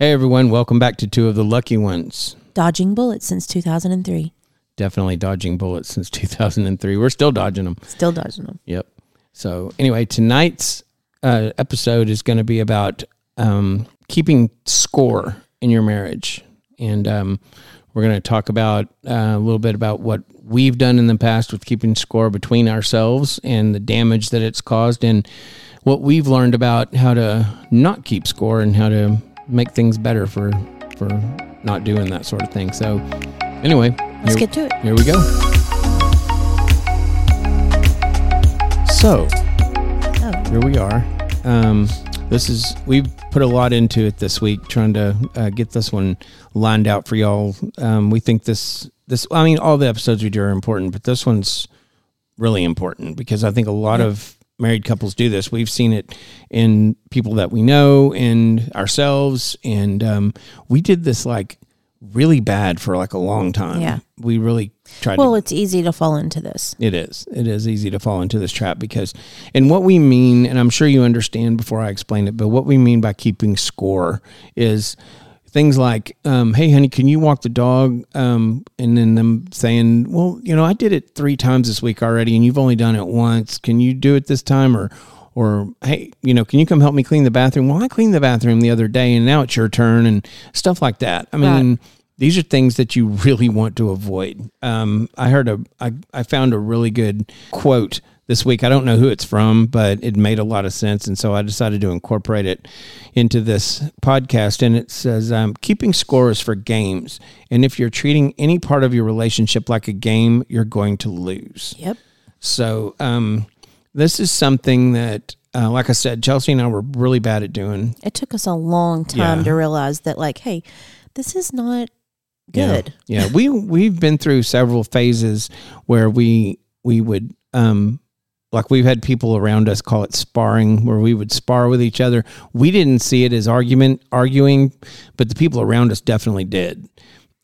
Hey everyone, welcome back to Two of the Lucky Ones. Dodging bullets since 2003. Definitely dodging bullets since 2003. We're still dodging them. Still dodging them. Yep. So, anyway, tonight's uh, episode is going to be about um, keeping score in your marriage. And um, we're going to talk about uh, a little bit about what we've done in the past with keeping score between ourselves and the damage that it's caused, and what we've learned about how to not keep score and how to make things better for for not doing that sort of thing. So, anyway, Let's here, get to it. here we go. So, Oh, here we are. Um, this is we've put a lot into it this week, trying to uh, get this one lined out for y'all. Um, we think this this I mean all the episodes we do are important, but this one's really important because I think a lot of married couples do this. We've seen it in people that we know and ourselves, and um, we did this like really bad for like a long time. Yeah. we really tried. to well, it's easy to fall into this. it is. It is easy to fall into this trap because, and what we mean, and I'm sure you understand before I explain it, but what we mean by keeping score is things like, um, "Hey, honey, can you walk the dog?" Um, and then them saying, "Well, you know, I did it three times this week already, and you've only done it once. Can you do it this time?" Or, or hey, you know, can you come help me clean the bathroom? Well, I cleaned the bathroom the other day, and now it's your turn, and stuff like that. I mean these are things that you really want to avoid. Um, I heard a, I, I found a really good quote this week. I don't know who it's from, but it made a lot of sense. And so I decided to incorporate it into this podcast. And it says, um, keeping score is for games. And if you're treating any part of your relationship like a game, you're going to lose. Yep. So um, this is something that, uh, like I said, Chelsea and I were really bad at doing. It took us a long time Yeah. to realize that, like, hey, this is not good. Yeah. yeah. We we've been through several phases where we we would um like we've had people around us call it sparring where we would spar with each other. We didn't see it as argument arguing, but the people around us definitely did.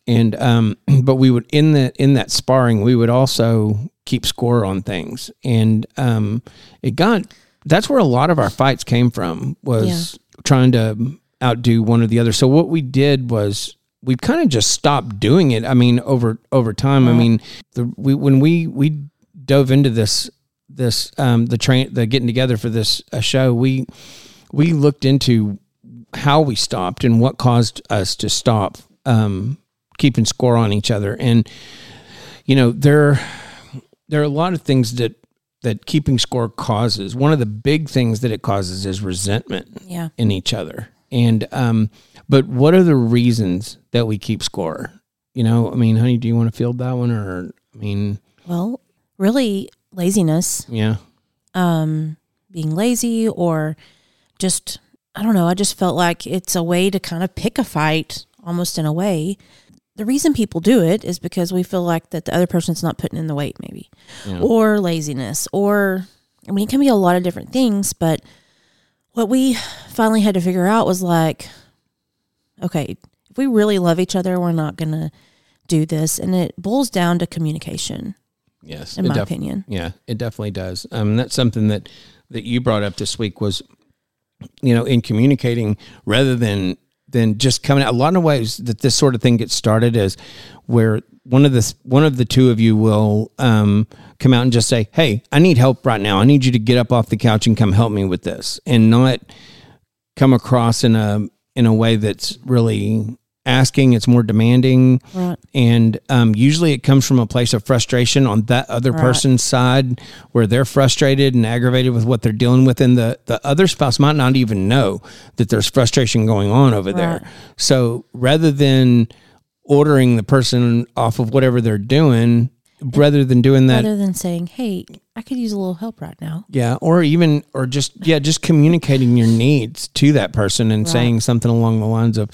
And um but we would in the in that sparring we would also keep score on things. And um it got that's where a lot of our fights came from was trying to outdo one or the other. So what we did was we kind of just stopped doing it. I mean, over over time. I mean, the we when we we dove into this this um the train the getting together for this uh, show, we we looked into how we stopped and what caused us to stop um keeping score on each other. And you know, there there are a lot of things that that keeping score causes. One of the big things that it causes is resentment Yeah. in each other. And um, but what are the reasons that we keep score? You know, I mean, honey, do you want to field that one, or I mean, Well, really, laziness, yeah, um, being lazy, or just, I don't know, I just felt like it's a way to kind of pick a fight almost in a way. The reason people do it is because we feel like that the other person's not putting in the weight, maybe, Yeah. or laziness, or I mean, it can be a lot of different things. But what we finally had to figure out was like, okay, if we really love each other, we're not going to do this. And it boils down to communication, yes, in my def- opinion. Yeah, it definitely does. Um, that's something that that you brought up this week was, you know, in communicating rather than than just coming out. A lot of ways that this sort of thing gets started is where one of the one of the two of you will um, come out and just say, "Hey, I need help right now. I need you to get up off the couch and come help me with this," and not come across in a in a way that's really asking. It's more demanding Right. And um, usually it comes from a place of frustration on that other Right. person's side where they're frustrated and aggravated with what they're dealing with and the, the other spouse might not even know that there's frustration going on over there so rather than ordering the person off of whatever they're doing rather than doing that Rather than saying, hey, I could use a little help right now. yeah, or even or just yeah, just communicating your needs to that person and Right. saying something along the lines of,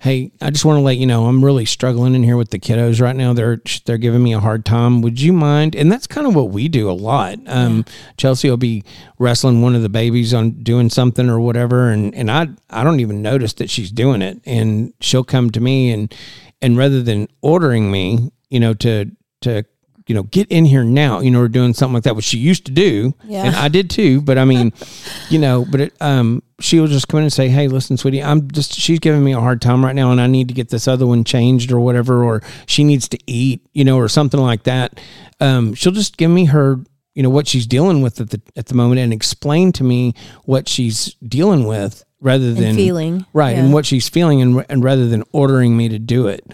"Hey, I just want to let you know I'm really struggling in here with the kiddos right now. They're they're giving me a hard time. Would you mind?" And that's kind of what we do a lot. Um, Chelsea will be wrestling one of the babies on doing something or whatever, and and I I don't even notice that she's doing it, and she'll come to me and and rather than ordering me, you know, to to you know get in here now, you know, or doing something like that, which she used to do, Yeah. and I did too. But I mean, you know, but it, um, she'll just come in and say, "Hey, listen, sweetie, I'm just she's giving me a hard time right now, and I need to get this other one changed or whatever, or she needs to eat, you know, or something like that." Um, she'll just give me her, you know, what she's dealing with at the at the moment, and explain to me what she's dealing with, rather than feeling. right, Yeah. and what she's feeling, and and rather than ordering me to do it,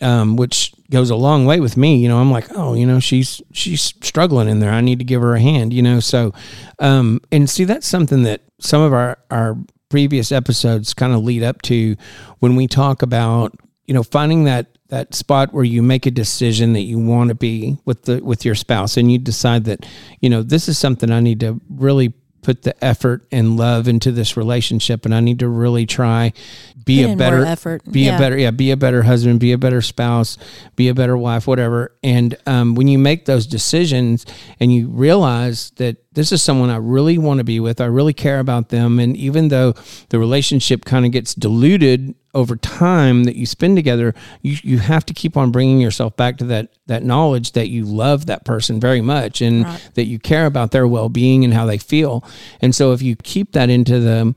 um, which goes a long way with me. You know, I'm like, oh, you know, she's she's struggling in there. I need to give her a hand. You know, so um, and see, that's something that some of our our previous episodes kind of lead up to when we talk about you know finding that that spot where you make a decision that you want to be with the with your spouse and you decide that you know this is something I need to really put the effort and love into this relationship and I need to really try be Put a better effort. be Yeah. a better yeah be a better husband be a better spouse be a better wife whatever and um, when you make those decisions and you realize that this is someone i really want to be with i really care about them and even though the relationship kind of gets diluted over time that you spend together you, you have to keep on bringing yourself back to that that knowledge that you love that person very much and that you care about their well-being and how they feel. And so if you keep that into the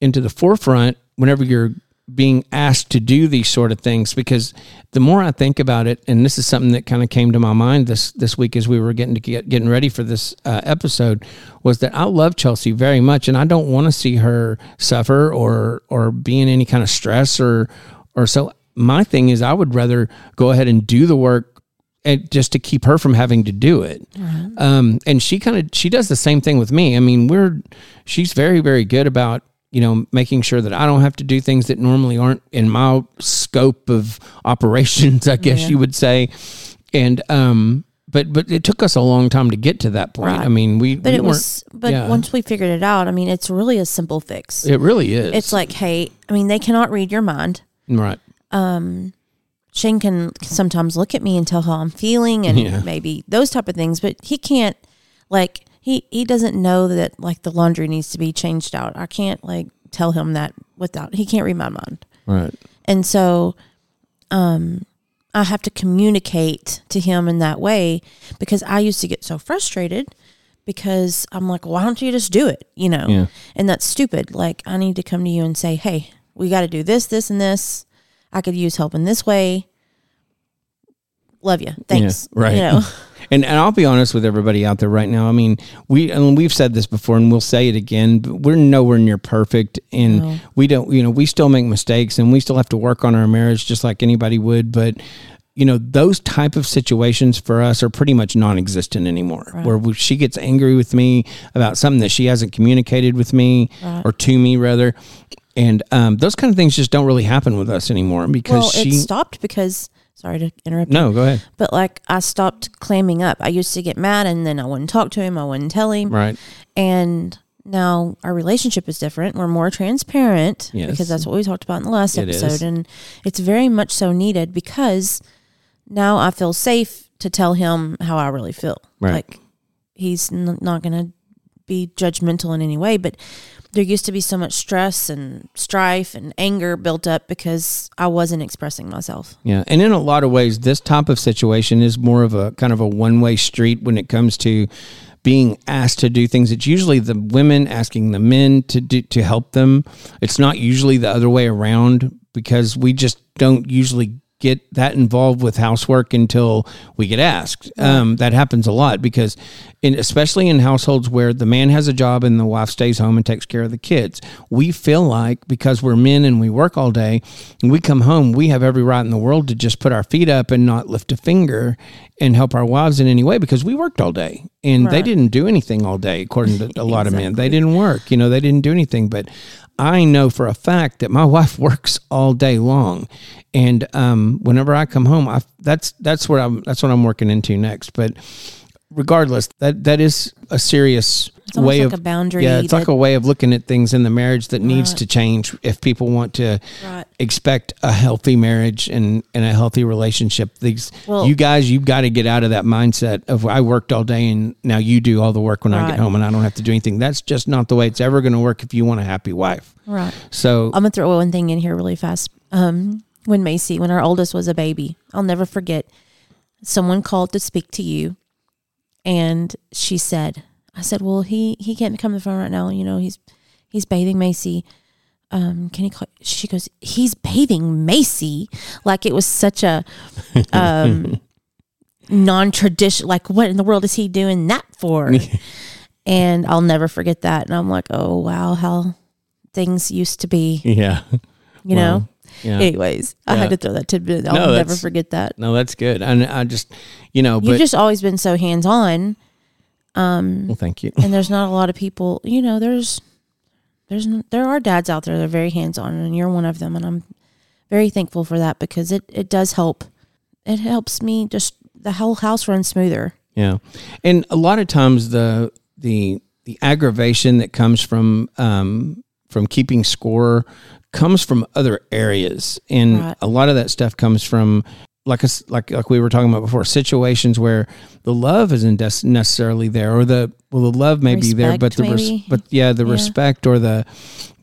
into the forefront whenever you're being asked to do these sort of things because the more I think about it, and this is something that kind of came to my mind this this week as we were getting to get getting ready for this uh, episode, was that I love Chelsea very much, and I don't want to see her suffer or or be in any kind of stress or or so. My thing is, I would rather go ahead and do the work and just to keep her from having to do it. Um, and she kind of she does the same thing with me. I mean, we're she's very very good about you know making sure that I don't have to do things that normally aren't in my scope of operations. I guess Yeah. you would say. And um, but but it took us a long time to get to that point. Right. I mean, we But we it was, but yeah. once we figured it out, I mean, it's really a simple fix. it really is. It's like, hey, I mean, they cannot read your mind. right. Um Shane can sometimes look at me and tell how I'm feeling and Yeah. maybe those type of things, but he can't like he he doesn't know that like the laundry needs to be changed out. I can't like tell him that without he can't read my mind. Right. And so um I have to communicate to him in that way because I used to get so frustrated because I'm like, why don't you just do it? You know? Yeah. And that's stupid. Like I need to come to you and say, Hey, we gotta do this, this, and this. I could use help in this way. Love you. Thanks. Yeah, right. You know. And, and I'll be honest with everybody out there right now. I mean, we and we've said this before, and we'll say it again. But we're nowhere near perfect, and No. we don't. You know, we still make mistakes, and we still have to work on our marriage just like anybody would. But you know, those type of situations for us are pretty much non-existent anymore. Where we, she gets angry with me about something that she hasn't communicated with me or to me rather. And um, those kind of things just don't really happen with us anymore because well, she. it stopped because sorry to interrupt you. no, go ahead. But like I stopped clamming up. I used to get mad and then I wouldn't talk to him. I wouldn't tell him. Right. And now our relationship is different. We're more transparent Yes. because that's what we talked about in the last It episode. is. And it's very much so needed because now I feel safe to tell him how I really feel. Right. Like he's n- not going to be judgmental in any way, but there used to be so much stress and strife and anger built up because I wasn't expressing myself. Yeah, and in a lot of ways, this type of situation is more of a kind of a one way street when it comes to being asked to do things. It's usually the women asking the men to do to help them. It's not usually the other way around because we just don't usually get that involved with housework until we get asked. Um, that happens a lot because, in, especially in households where the man has a job and the wife stays home and takes care of the kids, we feel like because we're men and we work all day, and we come home, we have every right in the world to just put our feet up and not lift a finger and help our wives in any way because we worked all day and they didn't do anything all day, according to a lot of men. They didn't work, you know, they didn't do anything. But I know for a fact that my wife works all day long, and um, whenever I come home, I that's that's where I'm that's what I'm working into next. But regardless, that that is a serious It's way like of a boundary Yeah, it's like a way of looking at things in the marriage that needs to change if people want to Right. expect a healthy marriage and, and a healthy relationship. These Well- you guys, you've got to get out of that mindset of I worked all day and now you do all the work when I get home and I don't have to do anything. That's just not the way it's ever going to work if you want a happy wife. Right. So I'm gonna throw one thing in here really fast. Um, when Macy, when our oldest was a baby, I'll never forget. Someone called to speak to you, and she said, "I said, well, he he can't come to the phone right now. You know, he's he's bathing Macy. Um, can he call? She goes, he's bathing Macy, like it was such a um, non-traditional. Like, what in the world is he doing that for? and I'll never forget that. And I'm like, oh wow, how things used to be. Yeah. You know. Yeah. Anyways, I had to throw that tidbit. I'll No, never forget that. No, that's good. And I just, you know, You've just always been so hands on. Um, well, thank you. and there's not a lot of people you know there's there's there are dads out there that are very hands-on and you're one of them and i'm very thankful for that because it it does help it helps me just the whole house runs smoother Yeah, and a lot of times the the the aggravation that comes from um, from keeping score comes from other areas, and Right. a lot of that stuff comes from like us like like we were talking about before situations where the love isn't necessarily there, or the well the love may be there, but the res- but yeah the Yeah. respect or the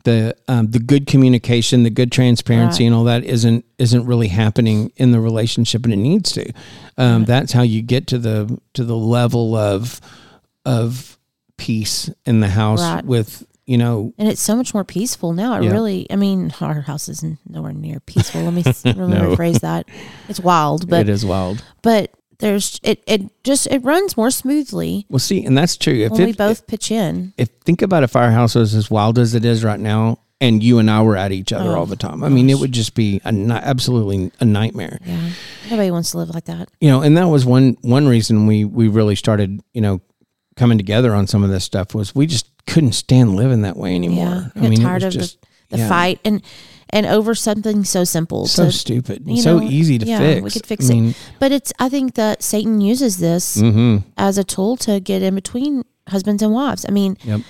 the um, the good communication, the good transparency, Right. and all that isn't isn't really happening in the relationship, and it needs to. Um, That's how you get to the to the level of of peace in the house Right. with you know and it's so much more peaceful now it Yeah. really i mean our house is nowhere near peaceful let me me No. rephrase that it's wild but it is wild. but there's it it just it runs more smoothly Well, see, and that's true. If when we it, both pitch in if think about if our house was as wild as it is right now, and you and I were at each other Oh, all the time, I mean, it would just be a ni- absolutely a nightmare. yeah nobody wants to live like that you know, and that was one one reason we we really started, you know, coming together on some of this stuff was we just couldn't stand living that way anymore. Yeah, I mean, tired it was of just the, the yeah. fight and and over something so simple. so to- stupid, you so easy to yeah, fix. we could fix I it. but it's I think that Satan uses this hmm as a tool to get in between husbands and wives. I mean, Yep.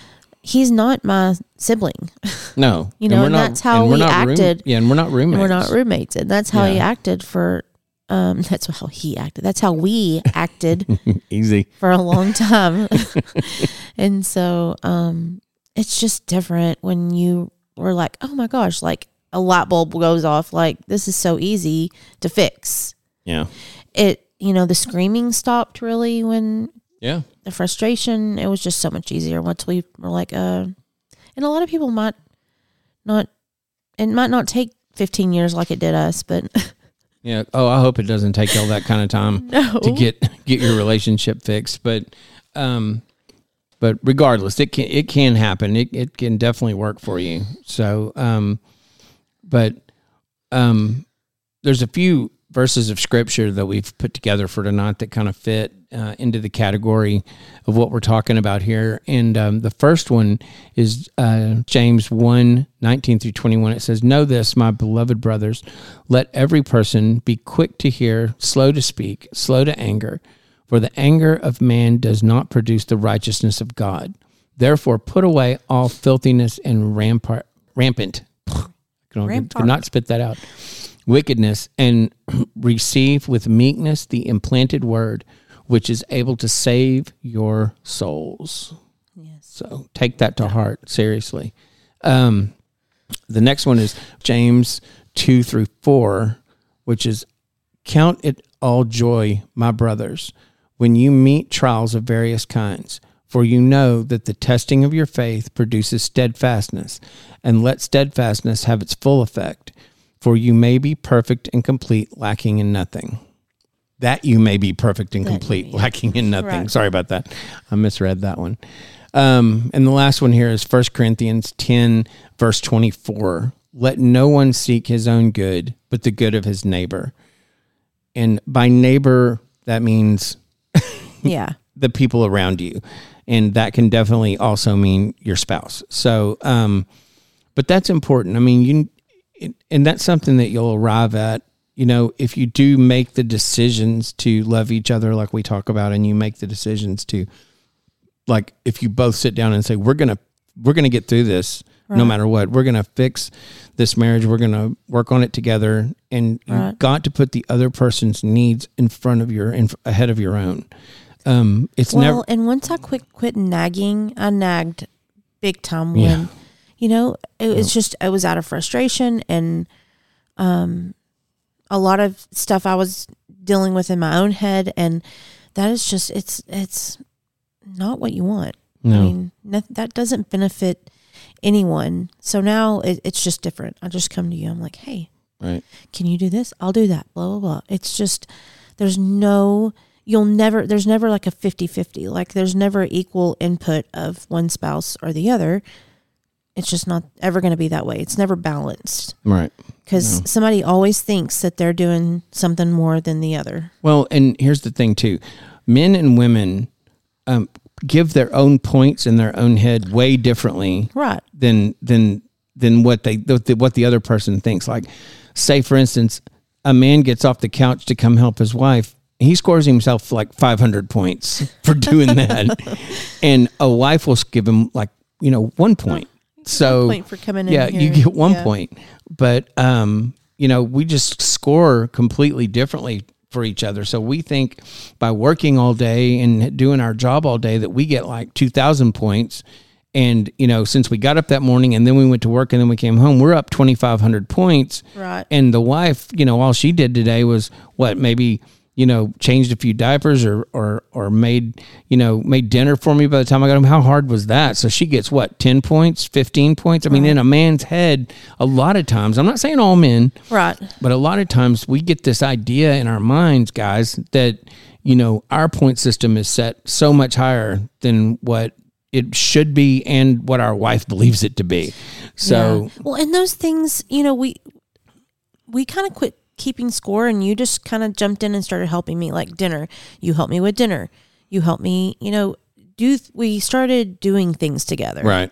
he's not my sibling, No, You know, and that's how and we're he not room- acted. yeah, and we're not roommates. and we're not roommates, and that's how he acted for. Um, that's how he acted. That's how we acted Easy. for a long time. and so um it's just different when you were like, "Oh my gosh, like a light bulb goes off like this is so easy to fix." Yeah. It, you know, the screaming stopped really when Yeah. the frustration, it was just so much easier once we were like uh and a lot of people might not it might not take 15 years like it did us, but Yeah. Oh, I hope it doesn't take all that kind of time no. to get get your relationship fixed. But um but regardless, it can it can happen. It it can definitely work for you. So um but um there's a few verses of scripture that we've put together for tonight that kind of fit uh, into the category of what we're talking about here. And um, the first one is uh, James 1 19 through 21. It says, Know this, my beloved brothers, let every person be quick to hear, slow to speak, slow to anger, for the anger of man does not produce the righteousness of God. Therefore, put away all filthiness and rampart, rampant. Could not- Rampart. could not spit that out wickedness and receive with meekness the implanted word which is able to save your souls. Yes. so take that to heart seriously. Um, the next one is james 2 through 4 which is count it all joy my brothers when you meet trials of various kinds for you know that the testing of your faith produces steadfastness and let steadfastness have its full effect for you may be perfect and complete lacking in nothing that you may be perfect and complete lacking in nothing. Sorry about that. I misread that one. Um, and the last one here is 1 corinthians 10 verse 24 let no one seek his own good but the good of his neighbor. And by neighbor that means Yeah. the people around you. And that can definitely also mean your spouse. So um but that's important. I mean you and that's something that you'll arrive at you know if you do make the decisions to love each other like we talk about and you make the decisions to like if you both sit down and say we're gonna we're gonna get through this no matter what. We're gonna fix this marriage. We're gonna work on it together. And Right. you've got to put the other person's needs in front of your in, ahead of your own. Um it's well, never and once I quit quit nagging, I nagged big time when Yeah. you know, it was just I was out of frustration and um a lot of stuff I was dealing with in my own head and that is just it's it's not what you want. no I mean, that, that doesn't benefit anyone. So now it, it's just different. I just come to you. I'm like, hey, Right. can you do this? I'll do that. Blah, blah, blah. It's just, there's no, you'll never, there's never like a 50 50. Like there's never equal input of one spouse or the other. It's just not ever going to be that way. It's never balanced Right. because somebody always thinks that they're doing something more than the other. Well, and here's the thing too: men and women um, give their own points in their own head way differently Right. than than than what they what the other person thinks. Like, say for instance, a man gets off the couch to come help his wife. He scores himself like 500 points for doing that, and a wife will give him like you know one point. So Point for coming in. yeah, you get one Yeah. point. But um, you know, we just score completely differently for each other. So we think by working all day and doing our job all day that we get like 2000 points. And you know, since we got up that morning and then we went to work and then we came home, we're up 2500 points. Right. And the wife, you know, all she did today was what maybe you know changed a few diapers or or or made you know made dinner for me by the time I got home. How hard was that? So she gets what ten points, fifteen points. I mean, in a man's head, a lot of times. I'm not saying all men, Right. but a lot of times we get this idea in our minds, guys, that you know our point system is set so much higher than what it should be and what our wife believes it to be. So Yeah. well, and those things, you know, we we kind of quit keeping score, and you just kind of jumped in and started helping me, like dinner. You helped me with dinner. You helped me, you know, do. We started doing things together. right.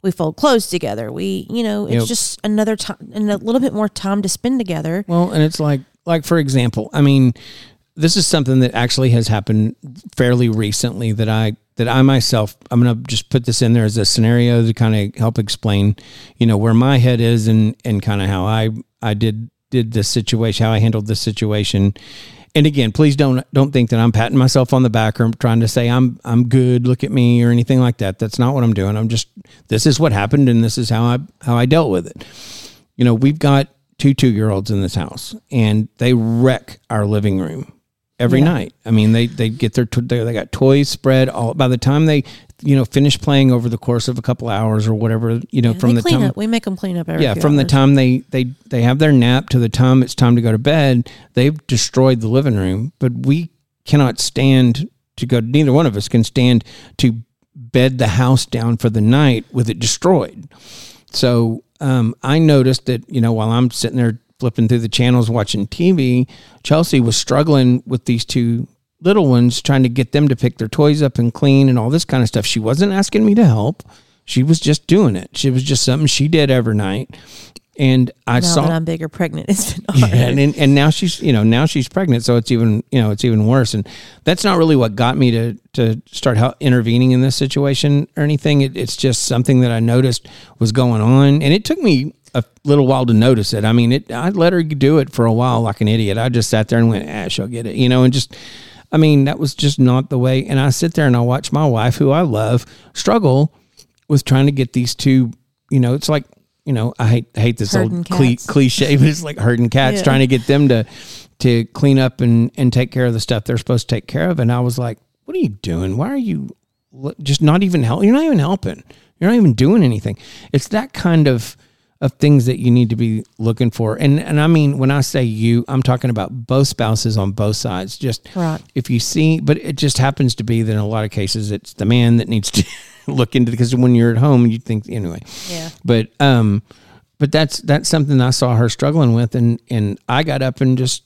We fold clothes together. We, you know, it's Yep. just another time and a little bit more time to spend together. Well, and it's like like for example, I mean, this is something that actually has happened fairly recently that I that I myself I'm going to just put this in there as a scenario to kind of help explain, you know, where my head is and and kind of how I I did did this situation, how I handled this situation. And again, please don't don't think that I'm patting myself on the back or I'm trying to say I'm I'm good, look at me or anything like that. That's not what I'm doing. I'm just this is what happened and this is how I how I dealt with it you know, we've got two two year olds in this house, and they wreck our living room every Yeah. night. I mean, they they get their they got toys spread all. By the time they you know finish playing over the course of a couple hours or whatever, you know, from the time up. We make them clean up every yeah, from the time they they they have their nap to the time it's time to go to bed, they've destroyed the living room. But we cannot stand to go. Neither one of us can stand to bed the house down for the night with it destroyed. So um, I noticed that you know while I'm sitting there flipping through the channels watching TV, Chelsea was struggling with these two little ones, trying to get them to pick their toys up and clean and all this kind of stuff. She wasn't asking me to help. She was just doing it. She was just something she did every night. And I now saw that I'm bigger, pregnant, it's been yeah, hard. and, and and now she's you know now she's pregnant, so it's even you know it's even worse. And that's not really what got me to to start help, intervening in this situation or anything. It, it's just something that I noticed was going on, and it took me a little while to notice it. I mean, it I let her do it for a while like an idiot. I just sat there and went, ah, she'll get it, you know, and just. I mean, that was just not the way. And I sit there and I watch my wife, who I love, struggle with trying to get these two. You know, it's like you know, I hate I hate this Herding old cli- cliche, but it's like herding cats, Yeah. trying to get them to to clean up and and take care of the stuff they're supposed to take care of. And I was like, "What are you doing? Why are you just not even help? You're not even helping. You're not even doing anything." It's that kind of of things that you need to be looking for. And and I mean, when I say you, I'm talking about both spouses on both sides. Just Right. if you see, but it just happens to be that in a lot of cases, it's the man that needs to look into because when you're at home, you think anyway Yeah. but um but that's that's something I saw her struggling with and and I got up and just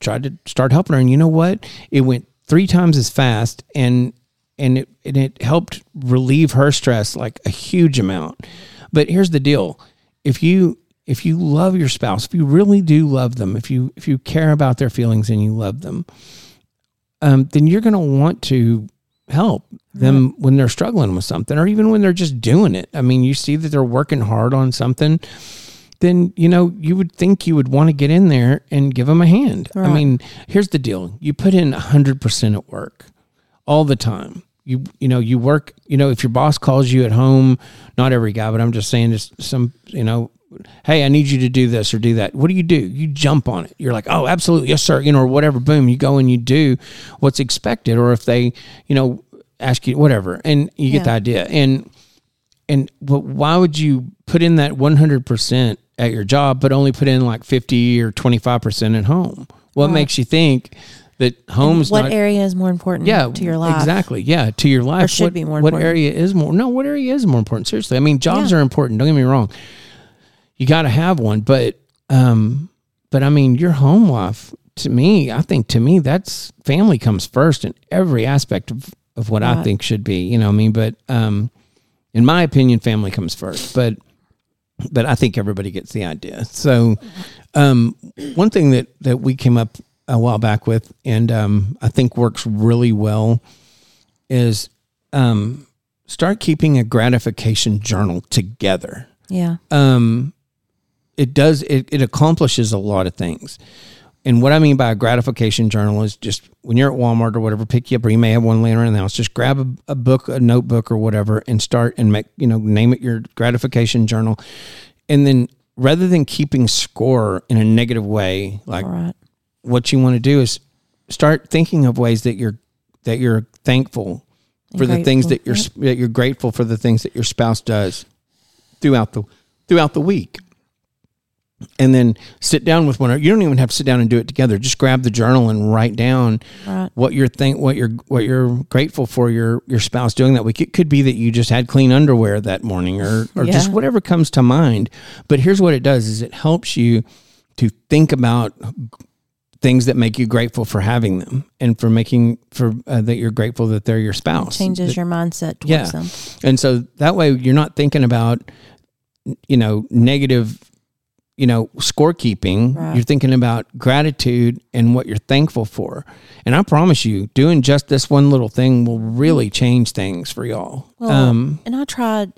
tried to start helping her and you know what it went three times as fast and and it and it helped relieve her stress like a huge amount but here's the deal if you if you love your spouse if you really do love them if you if you care about their feelings and you love them um then you're going to want to help them when they're struggling with something or even when they're just doing it. I mean, you see that they're working hard on something, then you know, you would think you would want to get in there and give them a hand. I mean, here's the deal. You put in 100% at work all the time. You you know, you work, you know, if your boss calls you at home, not every guy, but I'm just saying just some, you know, hey, I need you to do this or do that. What do you do? You jump on it. You're like, oh, absolutely, yes, sir. You know, or whatever. Boom, you go and you do what's expected. Or if they, you know, ask you whatever, and you get the idea. And and but why would you put in that 100% at your job but only put in like 50 or 25% at home what Right. makes you think that home's what not area is more important yeah to your life? exactly. Yeah to your life. should what, be more what important. area is more no what area is more important? Seriously i mean jobs Yeah. are important don't get me wrong. You got to have one but um but i mean your home life to me i think to me that's family comes first in every aspect of of what i think should be you know what i mean? But um in my opinion family comes first but but i think everybody gets the idea. So um one thing that that we came up a while back with and um i think works really well is um start keeping a gratification journal together Yeah. um, it does it, it accomplishes a lot of things. And what I mean by a gratification journal is just when you're at Walmart or whatever, pick you up, or you may have one laying around the house. Just grab a, a book, a notebook, or whatever, and start and make you know name it your gratification journal. And then rather than keeping score in a negative way, like right. What you want to do is start thinking of ways that you're that you're thankful for the things that you're that you're grateful for the things that your spouse does throughout the throughout the week. And then sit down with one. You don't even have to sit down and do it together. Just grab the journal and write down Right. what you're think what you're what you're grateful for your your spouse doing that week. It could be that you just had clean underwear that morning or or just whatever comes to mind. But here's what it does is it helps you to think about things that make you grateful for having them and for making for uh, that you're grateful that they're your spouse. Changes your mindset towards Yeah. them. And so that way you're not thinking about you know negative you know scorekeeping. Right. You're thinking about gratitude and what you're thankful for. And I promise you, doing just this one little thing will really change things for y'all. Well, um and I tried.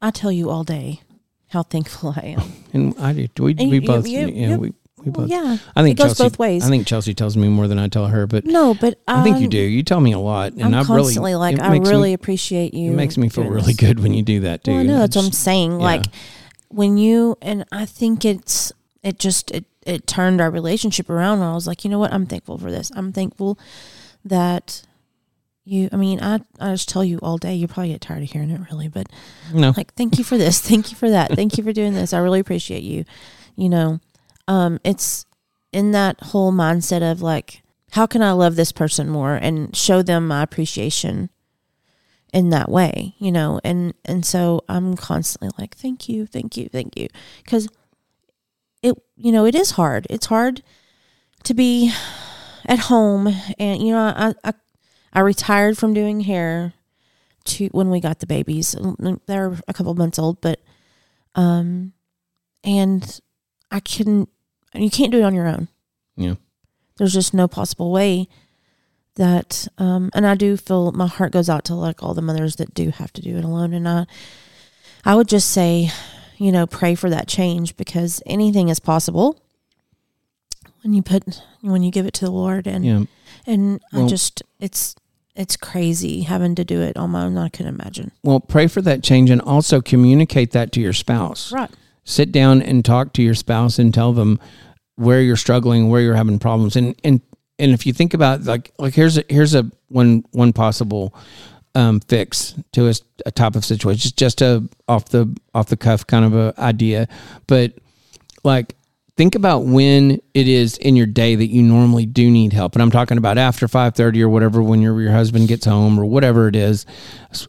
I tell you all day how thankful I am. and I do we And we you- both you- yeah, you- we we Well, both yeah, I think it goes Chelsea, both ways. I think Chelsea tells me more than I tell her, but no, but I think you um, do. You tell me a lot, and I'm I constantly really like, I really me, appreciate you. it makes me feel really good when you do that, dude. Well, I know that's what I'm saying. yeah. Like when you and I think it's it just it it turned our relationship around. And I was like, you know what? I'm thankful for this. I'm thankful that you. I mean, I I just tell you all day. You probably get tired of hearing it, really, but no, like thank you for this thank you for that thank you for doing this i really appreciate you you know um it's in that whole mindset of like how can i love this person more and show them my appreciation in that way you know and and so i'm constantly like thank you thank you thank you because it you know it is hard it's hard to be at home and you know i i, I retired from doing hair to when we got the babies. They're a couple months old, but um, and I couldn't. And you can't do it on your own. Yeah. There's just no possible way that. Um, and I do feel my heart goes out to like all the mothers that do have to do it alone. And I, I would just say, you know, pray for that change because anything is possible when you put when you give it to the Lord and yeah. and I just it's it's crazy having to do it on my own. I can imagine. Well, pray for that change and also communicate that to your spouse. Right. Sit down and talk to your spouse and tell them where you're struggling, where you're having problems. And and and if you think about like like here's a here's a one one possible um, fix to a, a type of situation. Just just a off the off the cuff kind of a idea, but like think about when it is in your day that you normally do need help. And i'm talking about after 5.30 or whatever when your, your husband gets home or whatever it is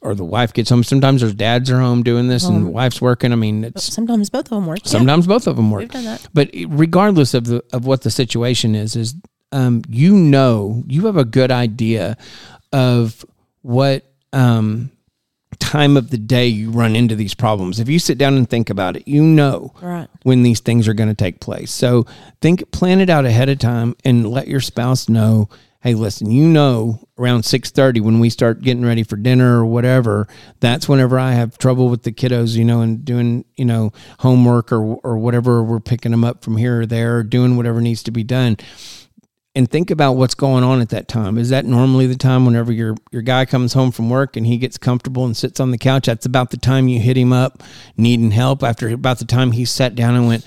or the wife gets home. Sometimes there's dads are home doing this and the wife's working. I mean it's Sometimes both of them work. Yeah, sometimes both of them work. We've done that. but regardless of the of what the situation is is um, you know you have a good idea of what um, time of the day you run into these problems. If you sit down and think about it you know Right. when these things are going to take place. So think plan it out ahead of time and let your spouse know hey listen you know around 6.30 when we start getting ready for dinner or whatever that's whenever i have trouble with the kiddos you know and doing you know homework or or whatever we're picking them up from here or there or doing whatever needs to be done and think about what's going on at that time. Is that normally the time whenever your your guy comes home from work and he gets comfortable and sits on the couch? That's about the time you hit him up needing help. After about the time he sat down and went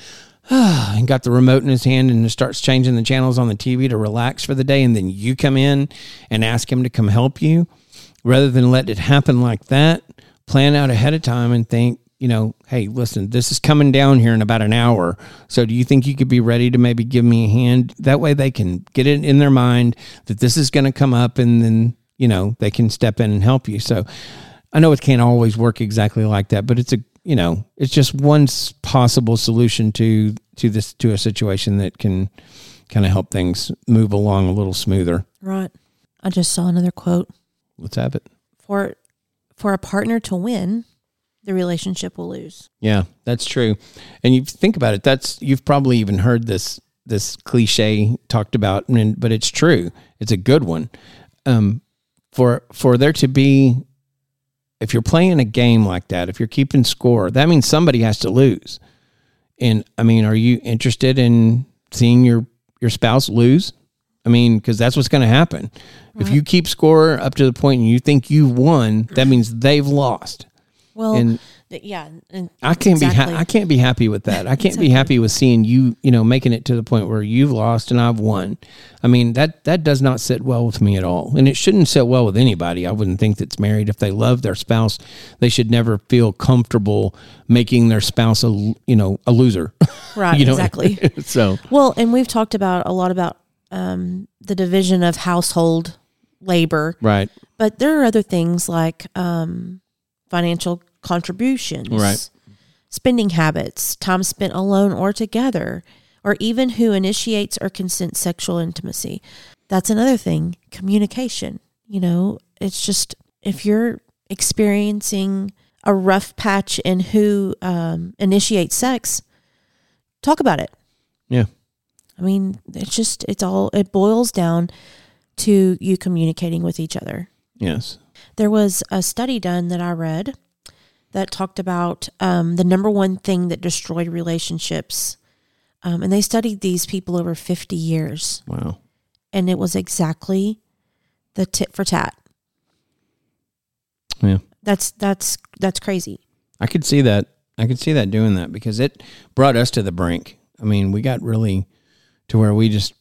ah, and got the remote in his hand and starts changing the channels on the TV to relax for the day, and then you come in and ask him to come help you, rather than let it happen like that. plan out ahead of time and think, you know, hey, listen, this is coming down here in about an hour. So do you think you could be ready to maybe give me a hand? That way they can get it in their mind that this is going to come up and then, you know, they can step in and help you. So I know it can't always work exactly like that, but it's a, you know, it's just one possible solution to to this to a situation that can kind of help things move along a little smoother. Right. I just saw another quote Let's have it. for for a partner to win, the relationship will lose. Yeah, that's true. And you think about it, that's you've probably even heard this this cliche talked about, and, but it's true. It's a good one. Um, for for there to be, if you're playing a game like that, if you're keeping score, that means somebody has to lose. And I mean, are you interested in seeing your your spouse lose? I mean, because that's what's going to happen. If you keep score up to the point and you think you've won, that means they've lost. Well, And th- yeah, and I can't be ha- I can't be happy with that. I can't be happy with seeing you, you know, making it to the point where you've lost and I've won. I mean, that that does not sit well with me at all. And it shouldn't sit well with anybody. I wouldn't think that's married if they love their spouse, they should never feel comfortable making their spouse a, you know, a loser. right, you know? exactly. so, Well, and we've talked about a lot about um, the division of household labor, right. but there are other things like um, financial contributions, Right. spending habits, time spent alone or together, or even who initiates or consents sexual intimacy. That's another thing. Communication. You know, it's just if you're experiencing a rough patch in who um, initiates sex, talk about it. Yeah. I mean, it's just, it's all, it boils down to you communicating with each other. Yes. There was a study done that I read that talked about um, the number one thing that destroyed relationships. Um, and they studied these people over 50 years, Wow. and it was exactly the tit for tat. Yeah. That's that's that's crazy. I could see that. I could see that doing that because it brought us to the brink. I mean, we got really to where we just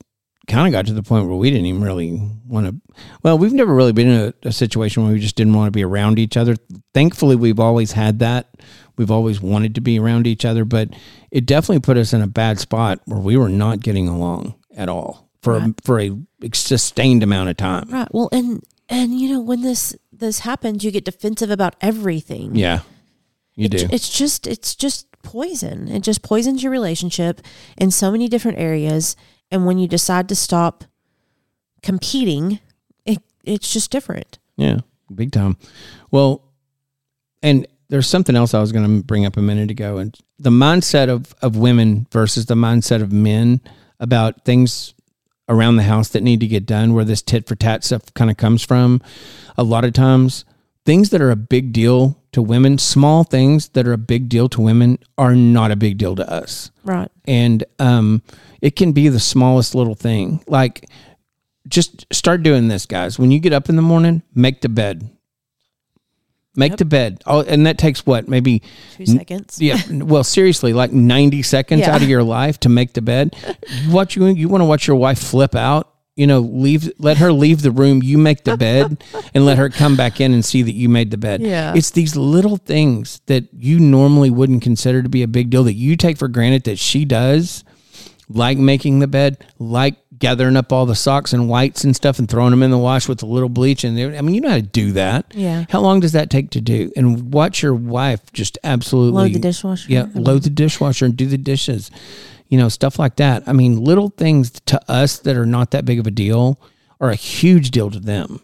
kind of got to the point where we didn't even really want to. Well, we've never really been in a, a situation where we just didn't want to be around each other. Thankfully, we've always had that. We've always wanted to be around each other, but it definitely put us in a bad spot where we were not getting along at all for a, for a sustained amount of time. Right. Well, and and you know when this this happens, you get defensive about everything. Yeah, you do. It's just it's just poison. It just poisons your relationship in so many different areas. And when you decide to stop competing, it it's just different. Yeah, big time. Well, and there's something else I was going to bring up a minute ago, and the mindset of of women versus the mindset of men about things around the house that need to get done, where this tit for tat stuff kind of comes from. A lot of times, things that are a big deal to women, small things that are a big deal to women, are not a big deal to us Right. and um, it can be the smallest little thing. Like, just start doing this, guys. When you get up in the morning, make the bed. Make Yep. the bed. Oh, and that takes what? Maybe Two seconds. yeah. Well, seriously, like ninety seconds Yeah. out of your life to make the bed. Watch you. You want to watch your wife flip out. You know, leave. Let her leave the room. You make the bed, and let her come back in and see that you made the bed. Yeah. It's these little things that you normally wouldn't consider to be a big deal that you take for granted that she does, like making the bed, like gathering up all the socks and whites and stuff and throwing them in the wash with a little bleach. And I mean, you know how to do that. Yeah. How long does that take to do? And watch your wife just absolutely Load the dishwasher. yeah, load the dishwasher and do the dishes. You know, stuff like that. I mean, little things to us that are not that big of a deal are a huge deal to them.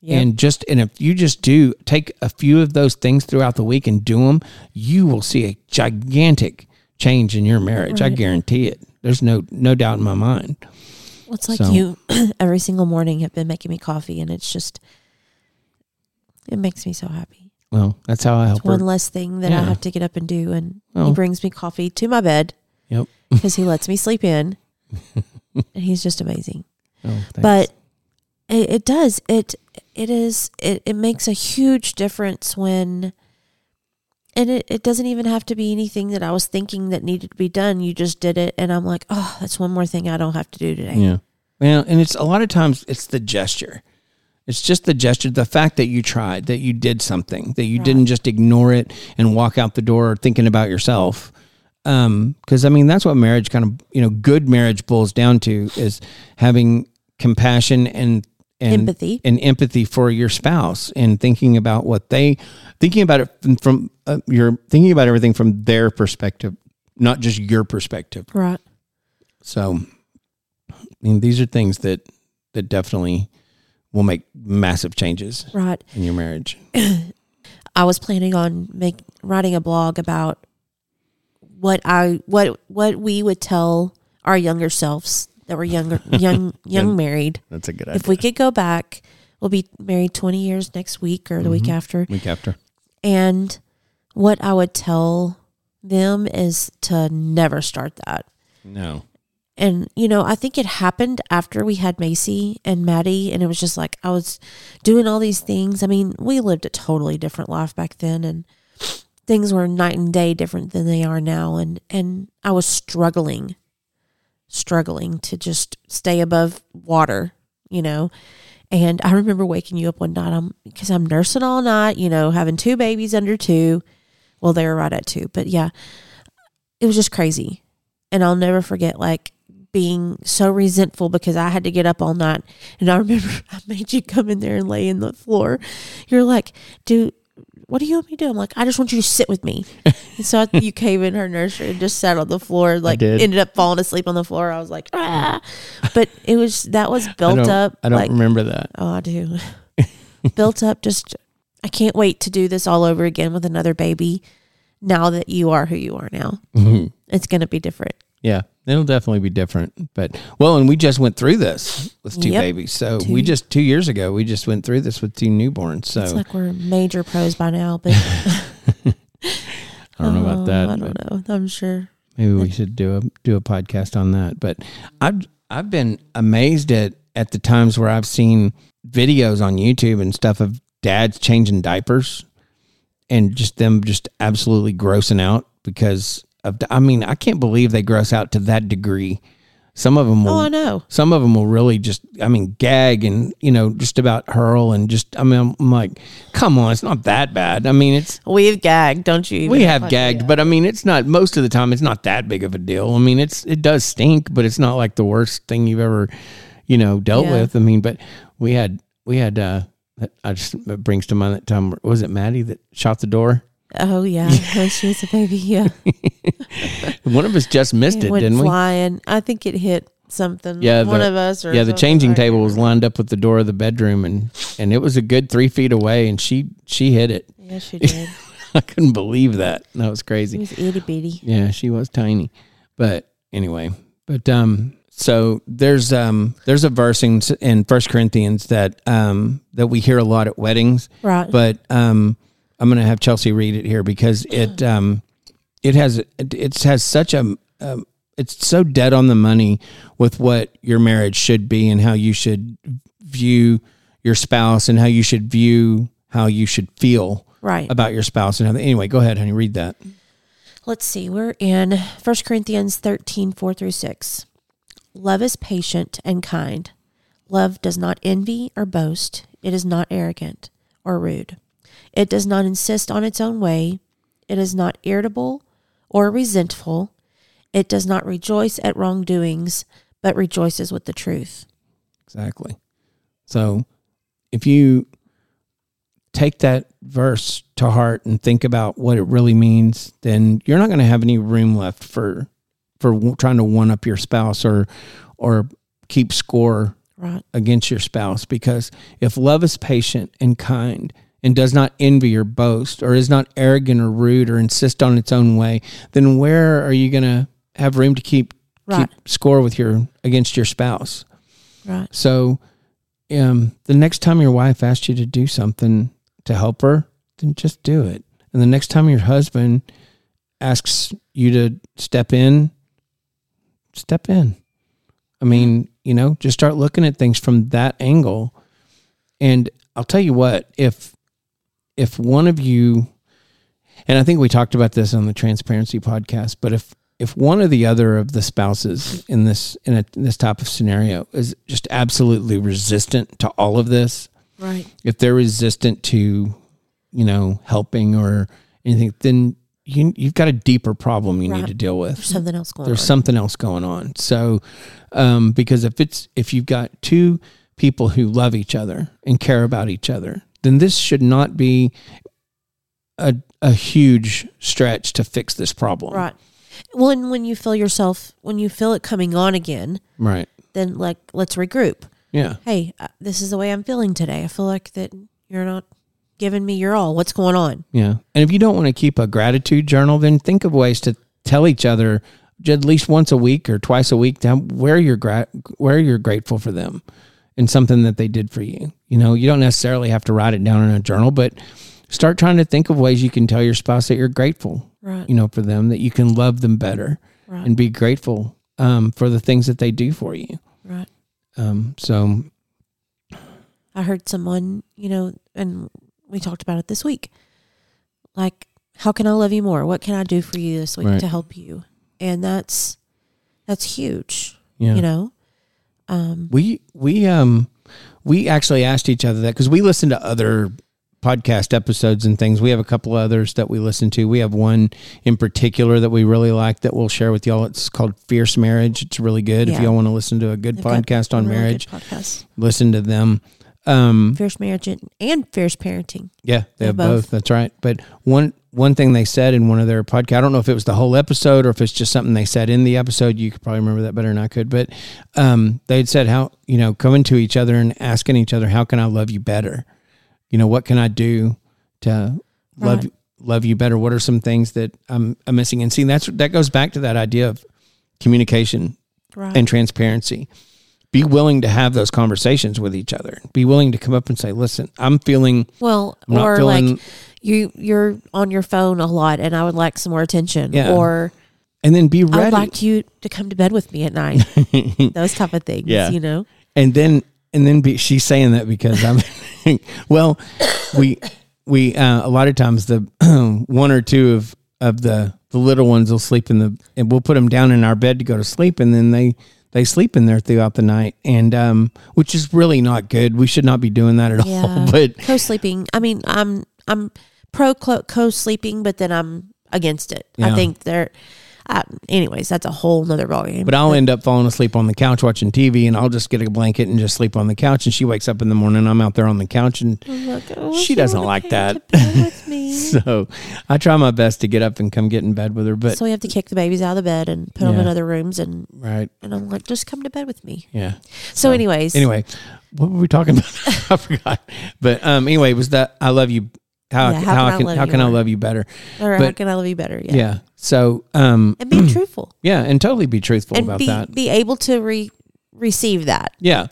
Yep. And just and if you just do take a few of those things throughout the week and do them, you will see a gigantic change in your marriage. I guarantee it. There's no no doubt in my mind. Well, it's like So- you every single morning have been making me coffee, and it's just it makes me so happy. Well, that's how I help It's one her. less thing that I have to get up and do, and Oh. he brings me coffee to my bed Yep. because he lets me sleep in, and he's just amazing. Oh. But it, it does it it is it, it makes a huge difference when and it, it doesn't even have to be anything that I was thinking that needed to be done. You just did it and I'm like, oh, that's one more thing I don't have to do today. Yeah. Well, and it's a lot of times it's the gesture. It's just the gesture, the fact that you tried, that you did something, that you didn't just ignore it and walk out the door thinking about yourself. Um, because I mean that's what marriage kind of you know good marriage boils down to is having compassion and and Empathy. and empathy for your spouse and thinking about what they thinking about it from, from uh, you're thinking about everything from their perspective, not just your perspective. Right. So, I mean, these are things that that definitely will make massive changes Right. in your marriage. I was planning on make writing a blog about what I what what we would tell our younger selves that were younger young young married. That's a good If we could go back, we'll be married 20 years next week or the week mm-hmm. after. week after. And what I would tell them is to never start that. No. And, you know, I think it happened after we had Macy and Maddie. And it was just like I was doing all these things. I mean, we lived a totally different life back then. And things were night and day different than they are now. And, and I was struggling, struggling to just stay above water, you know. And I remember waking you up one night I'm because I'm nursing all night, you know, having two babies under two. Well, they were right at two, but yeah, it was just crazy. And I'll never forget like being so resentful because I had to get up all night. And I remember I made you come in there and lay in the floor. You're like, dude, what do you want me to do? I'm like, I just want you to sit with me. and so I, you came in her nursery and just sat on the floor, like ended up falling asleep on the floor. I was like, ah. But it was that was built don't, up. I don't like, remember that. Oh, I do. Built up just I can't wait to do this all over again with another baby now that you are who you are now. Mhm. It's going to be different. Yeah, it'll definitely be different. But well, and we just went through this with two Yep. babies. So Two. we just two years ago we just went through this with two newborns. So It's like we're major pros by now, but I don't know about Oh, that. I but- don't know. I'm sure. Maybe we should do a do a podcast on that. But I've I've been amazed at at the times where I've seen videos on YouTube and stuff of dads changing diapers and just them just absolutely grossing out because of I mean I can't believe they gross out to that degree. Some of them will Oh, I know. some of them will really just i mean gag and you know just about hurl and just i mean i'm, I'm like come on it's not that bad i mean it's We've gagged, don't you? we have gagged but i mean it's not most of the time it's not that big of a deal i mean it's it does stink but it's not like the worst thing you've ever you know dealt Yeah. with i mean but we had we had uh that I just it brings to mind that time was it maddie that shot the door Oh yeah, when she was a baby. Yeah, one of us just missed it, went didn't we flying. I think it hit something. Yeah, one the- of us. Or yeah the changing I table was lined up with the door of the bedroom and and it was a good three feet away and she she hit it. Yeah, she did. I couldn't believe that. That was She crazy. was itty bitty. Yeah, she was tiny. But anyway, but um so there's um there's a verse in in 1 Corinthians that um that we hear a lot at weddings, Right. but um I'm going to have Chelsea read it here because it um it has it, it has such a um, it's so dead on the money with what your marriage should be and how you should view your spouse and how you should view how you should feel right. about your spouse and how they, anyway go ahead honey read that Let's see. We're in 1 Corinthians 13, 4 through 6. Love is patient and kind. Love does not envy or boast. It is not arrogant or rude. It does not insist on its own way. It is not irritable or resentful. It does not rejoice at wrongdoings, but rejoices with the truth. Exactly. So if you take that verse to heart and think about what it really means, then you're not going to have any room left for for trying to one up your spouse or or keep score Right. against your spouse because if love is patient and kind and does not envy or boast or is not arrogant or rude or insist on its own way, then where are you going to have room to keep Right. keep score with your against your spouse? Right. So, um, the next time your wife asks you to do something to help her, then just do it. And the next time your husband asks you to step in, step in. I mean, you know, just start looking at things from that angle. And I'll tell you what, if if one of you and I think we talked about this on the transparency podcast, but if if one or the other of the spouses in this in, a, in this type of scenario is just absolutely resistant to all of this, Right. If they're resistant to, you know, helping or anything, then you you've got a deeper problem you need to deal with There's something else going on. there's on. something else going on. So, um, because if it's if you've got two people who love each other and care about each other, then this should not be a a huge stretch to fix this problem. right. Well, and when you feel yourself, when you feel it coming on again, Right. then like let's regroup. Yeah. Hey, uh, this is the way I'm feeling today. I feel like that you're not giving me your all. What's going on? Yeah. And if you don't want to keep a gratitude journal, then think of ways to tell each other at least once a week or twice a week where you're gra- where you're grateful for them and something that they did for you. You know, you don't necessarily have to write it down in a journal, but start trying to think of ways you can tell your spouse that you're grateful, Right. you know, for them, that you can love them better Right. and be grateful um, for the things that they do for you. Right. Um, so, I heard someone, you know, and we talked about it this week. Like, how can I love you more? What can I do for you this week Right. to help you? And that's that's huge. yeah. You know, um, We we um we actually asked each other that because we listen to other podcast episodes and things. We have a couple others that we listen to. We have one in particular that we really like that we'll share with y'all. It's called Fierce Marriage. It's really good. If y'all want to listen to a good they've podcast on really marriage, podcasts. listen to them. Um, fierce marriage and, fierce parenting. yeah, they have both. both. That's right. But one one thing they said in one of their podcasts, I don't know if it was the whole episode or if it's just something they said in the episode. You could probably remember that better than I could. But um, they'd said how you know coming to each other and asking each other, "How can I love you better? You know, what can I do to love Right. love you better? What are some things that I'm, I'm missing?" And see, that's that goes back to that idea of communication Right. and transparency. Be willing to have those conversations with each other. Be willing to come up and say, "Listen, I'm feeling." well, I'm or feeling like you you're on your phone a lot, and I would like some more attention. Yeah. Or and then be ready. I would ready. like you to come to bed with me at night. Those type of things. Yeah. You know. and then and then be, she's saying that because I'm well, we we uh, a lot of times the one or two of of the the little ones will sleep in the and we'll put them down in our bed to go to sleep and then they they sleep in there throughout the night and um which is really not good. We should not be doing that at Yeah. all. But co sleeping. I mean, I'm I'm pro co sleeping, but then I'm against it. Yeah. I think they're. Uh, anyways, that's a whole nother ballgame. But I'll end up falling asleep on the couch watching TV, and I'll just get a blanket and just sleep on the couch. And she wakes up in the morning, I'm out there on the couch, and oh, she doesn't like that. to bed with me. so I try my best to get up and come get in bed with her. But so we have to kick the babies out of the bed and put them in other rooms, and right, and I'm like, just come to bed with me. yeah. So, anyways, Anyway, what were we talking about? I forgot. But um, anyway, it was that I love you. How Yeah, how, I can how can I love you better? or how but- can I love you better? Yeah. Yeah, So um, and be truthful yeah, and totally be truthful and about be that. be able to re- receive that Yeah.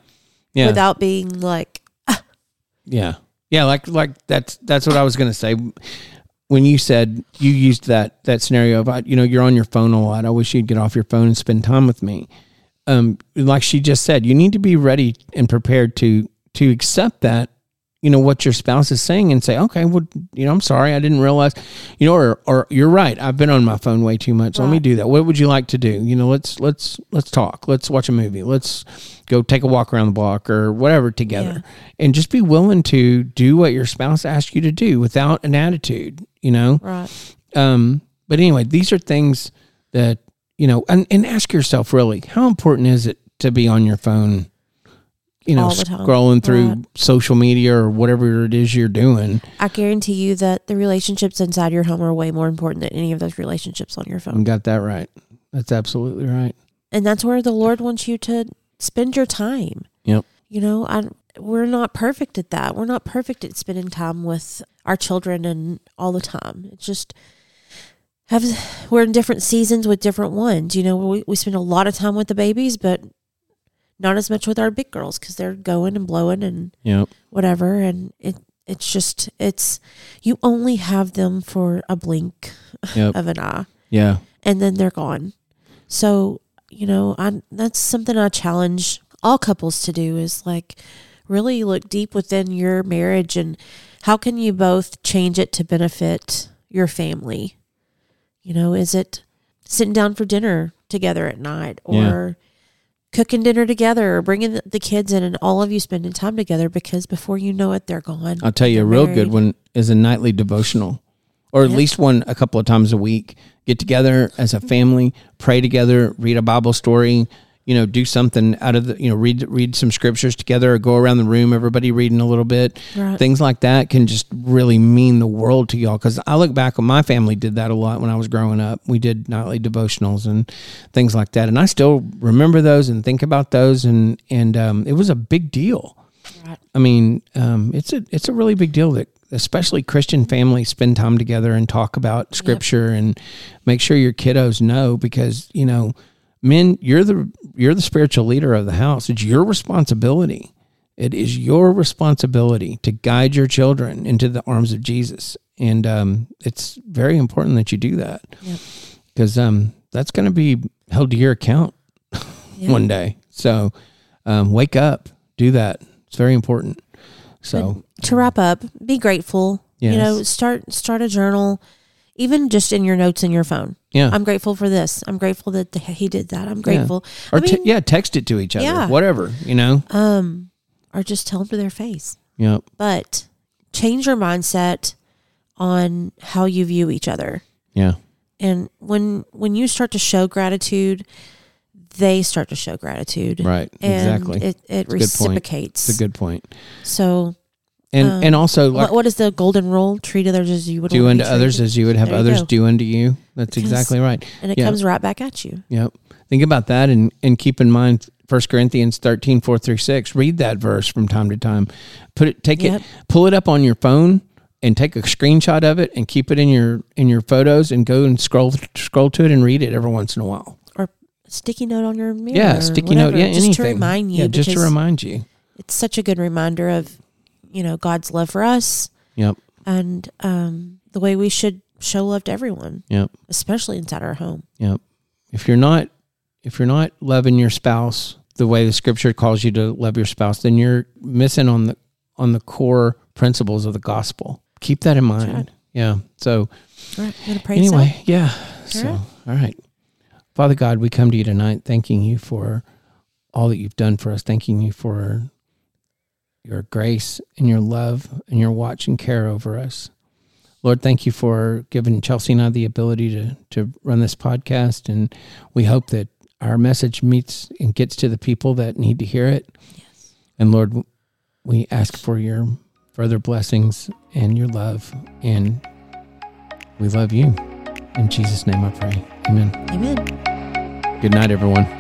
Yeah. without being like, Yeah. Yeah, like like that's that's what I was gonna say. When you said you used that that scenario of you know you're on your phone a lot, I wish you'd get off your phone and spend time with me. Um, like she just said, you need to be ready and prepared to to accept that you know what your spouse is saying and say, okay, well, you know, I'm sorry, I didn't realize, you know, or or you're right, I've been on my phone way too much. Let me do that. What would you like to do? You know, let's let's let's talk. Let's watch a movie. Let's go take a walk around the block or whatever together, and just be willing to do what your spouse asks you to do without an attitude. You know, right, um, but anyway, these are things that you know, and, and ask yourself really, how important is it to be on your phone? You know, scrolling through Right. social media or whatever it is you're doing. I guarantee you that the relationships inside your home are way more important than any of those relationships on your You phone. got that right. That's absolutely right. And that's where the Lord wants you to spend your time. Yep. You know, I we're not perfect at that. We're not perfect at spending time with our children and all the time. It's just have we're in different seasons with different ones. You know, we we spend a lot of time with the babies, but not as much with our big girls because they're going and blowing and Yep. whatever. And it it's just it's you only have them for a blink Yep. of an eye Yeah. and then they're gone. So, you know, I that's something I challenge all couples to do is like really look deep within your marriage and how can you both change it to benefit your family? You know, is it sitting down for dinner together at night Yeah. Cooking dinner together or bringing the- the kids in and all of you spending time together because before you know it, they're gone. I'll tell you a real married. good one is a nightly devotional, or at Yeah. least one a couple of times a week. Get together as a family, pray together, read a Bible story. You know, do something out of the you know read read some scriptures together, or go around the room, everybody reading a little bit. Right. Things like that can just really mean the world to y'all. Because I look back, on my family did that a lot when I was growing up. We did nightly devotionals and things like that, and I still remember those and think about those, and and um, it was a big deal. Right. I mean, um, it's a it's a really big deal that especially Christian families spend time together and talk about scripture and make sure your kiddos know because you know, men, you're the you're the spiritual leader of the house. It's your responsibility. It is your responsibility to guide your children into the arms of Jesus, and um, it's very important that you do that Yep. because um, that's going to be held to your account Yeah. one day. So um, wake up, do that. It's very important. So to wrap up, be grateful. You know, start start a journal, even just in your notes in your phone. Yeah, I'm grateful for this. I'm grateful that he did that. I'm grateful. or I te- yeah, text it to each other, Yeah. whatever you know. um, or just tell them to their face. Yep. But change your mindset on how you view each other. Yeah. And when when you start to show gratitude, they start to show gratitude. Right. And exactly. it, it point. reciprocates. It's a good point. so And Um, and also like what, what is the golden rule? Treat others as you would do unto others as you would have others do unto you. That's exactly right. and it yeah. comes right back at you. Yep. Think about that and, and keep in mind 1 Corinthians 13, 4 through 6. Read that verse from time to time. Put it take Yep. it pull it up on your phone and take a screenshot of it and keep it in your in your photos and go and scroll scroll to it and read it every once in a while. Or a sticky note on your mirror. Yeah, sticky note, yeah, just anything. to remind you. Yeah, just to remind you. It's such a good reminder of, you know, God's love for us Yep. and um, the way we should show love to everyone, Yep. especially inside our home. Yep. If you're not if you're not loving your spouse the way the scripture calls you to love your spouse, then you're missing on the on the core principles of the gospel. Keep that in mind. right. Yeah. So All right, I'm pray. anyway, yeah. So all right. Father God, we come to you tonight thanking you for all that you've done for us, thanking you for your grace and your love and your watch and care over us. Lord, thank you for giving Chelsea and I the ability to, to run this podcast. And we hope that our message meets and gets to the people that need to hear it. Yes. And Lord, we ask for your further blessings and your love. And we love you. In Jesus' name I pray. Amen. Amen. Good night, everyone.